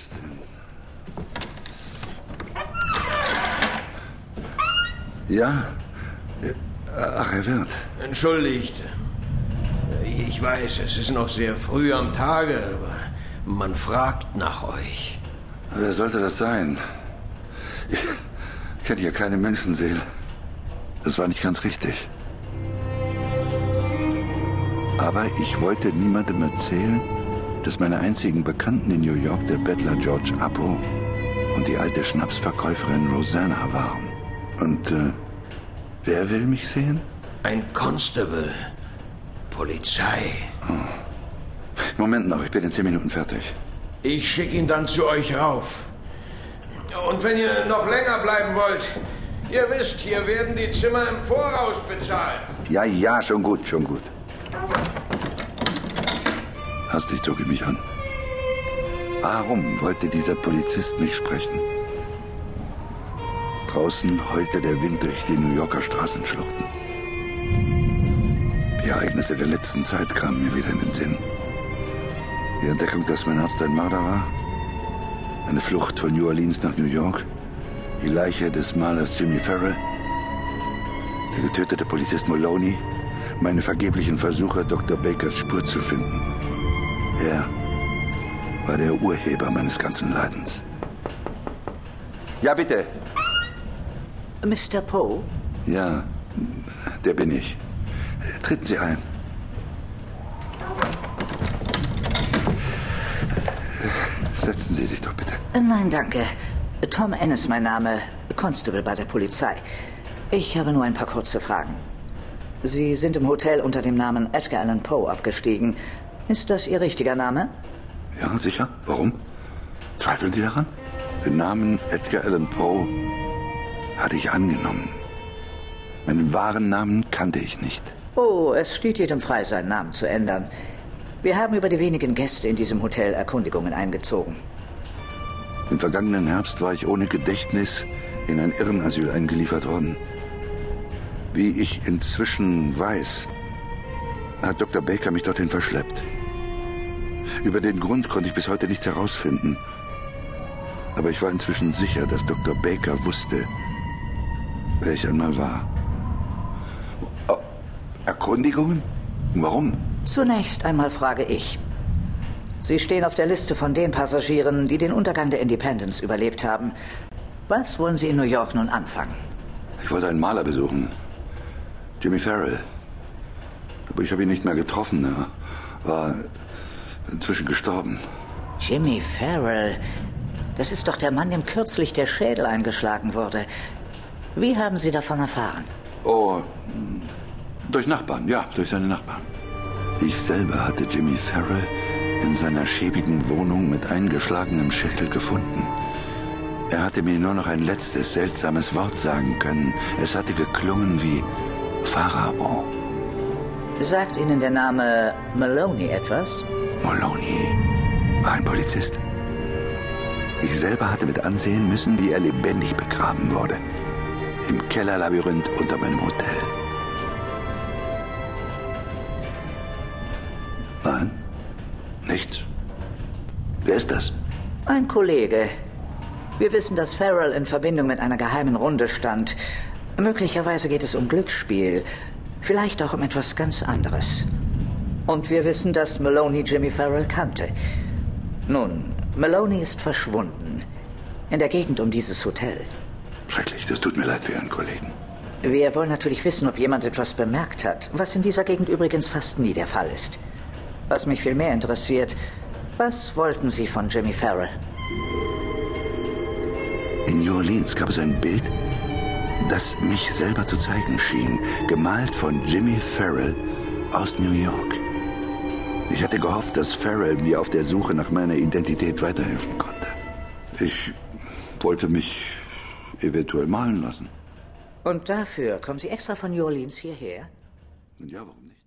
es denn? Ja? Äh, Ach, Herr Wirth. Entschuldigt. Ich weiß, es ist noch sehr früh am Tage, aber man fragt nach euch. Wer sollte das sein? Ich kenne ja keine Menschenseele. Das war nicht ganz richtig. Aber ich wollte niemandem erzählen, dass meine einzigen Bekannten in New York der Bettler George Appo und die alte Schnapsverkäuferin Rosanna waren. Und äh, wer will mich sehen? Ein Constable. Polizei. Moment noch, ich bin in zehn Minuten fertig. Ich schicke ihn dann zu euch rauf. Und wenn ihr noch länger bleiben wollt, ihr wisst, hier werden die Zimmer im Voraus bezahlt. Ja, ja, schon gut, schon gut. Hastig zog ich mich an. Warum wollte dieser Polizist mich sprechen? Draußen heulte der Wind durch die New Yorker Straßenschluchten. Die Ereignisse der letzten Zeit kamen mir wieder in den Sinn. Die Entdeckung, dass mein Arzt ein Mörder war. Eine Flucht von New Orleans nach New York. Die Leiche des Malers Jimmy Farrell. Der getötete Polizist Maloney. Meine vergeblichen Versuche, Dr. Bakers Spur zu finden. Er war der Urheber meines ganzen Leidens. Ja, bitte. Mr. Poe? Ja, der bin ich. Treten Sie ein. Setzen Sie sich doch bitte. Nein, danke. Tom Ennis mein Name, Constable bei der Polizei. Ich habe nur ein paar kurze Fragen. Sie sind im Hotel unter dem Namen Edgar Allan Poe abgestiegen. Ist das Ihr richtiger Name? Ja, sicher. Warum? Zweifeln Sie daran? Den Namen Edgar Allan Poe hatte ich angenommen. Meinen wahren Namen kannte ich nicht. Oh, es steht jedem frei, seinen Namen zu ändern. Wir haben über die wenigen Gäste in diesem Hotel Erkundigungen eingezogen. Im vergangenen Herbst war ich ohne Gedächtnis in ein Irrenasyl eingeliefert worden. Wie ich inzwischen weiß, hat Dr. Baker mich dorthin verschleppt. Über den Grund konnte ich bis heute nichts herausfinden. Aber ich war inzwischen sicher, dass Dr. Baker wusste, wer ich einmal war. Oh, Erkundigungen? Warum? Zunächst einmal frage ich. Sie stehen auf der Liste von den Passagieren, die den Untergang der Independence überlebt haben. Was wollen Sie in New York nun anfangen? Ich wollte einen Maler besuchen. Jimmy Farrell. Aber ich habe ihn nicht mehr getroffen. Er war inzwischen gestorben. Jimmy Farrell. Das ist doch der Mann, dem kürzlich der Schädel eingeschlagen wurde. Wie haben Sie davon erfahren? Oh, durch Nachbarn, ja, durch seine Nachbarn. Ich selber hatte Jimmy Farrell in seiner schäbigen Wohnung mit eingeschlagenem Schädel gefunden. Er hatte mir nur noch ein letztes seltsames Wort sagen können. Es hatte geklungen wie Pharao. Sagt Ihnen der Name Maloney etwas? Maloney war ein Polizist. Ich selber hatte mit ansehen müssen, wie er lebendig begraben wurde. Im Kellerlabyrinth unter meinem Hotel. Nein, nichts. Wer ist das? Ein Kollege. Wir wissen, dass Farrell in Verbindung mit einer geheimen Runde stand. Möglicherweise geht es um Glücksspiel. Vielleicht auch um etwas ganz anderes. Und wir wissen, dass Maloney Jimmy Farrell kannte. Nun, Maloney ist verschwunden. In der Gegend um dieses Hotel. Schrecklich, das tut mir leid für Ihren Kollegen. Wir wollen natürlich wissen, ob jemand etwas bemerkt hat, was in dieser Gegend übrigens fast nie der Fall ist. Was mich viel mehr interessiert, was wollten Sie von Jimmy Farrell? In New Orleans gab es ein Bild, das mich selber zu zeigen schien, gemalt von Jimmy Farrell aus New York. Ich hatte gehofft, dass Farrell mir auf der Suche nach meiner Identität weiterhelfen konnte. Ich wollte mich eventuell malen lassen. Und dafür kommen Sie extra von New Orleans hierher? Ja, warum nicht?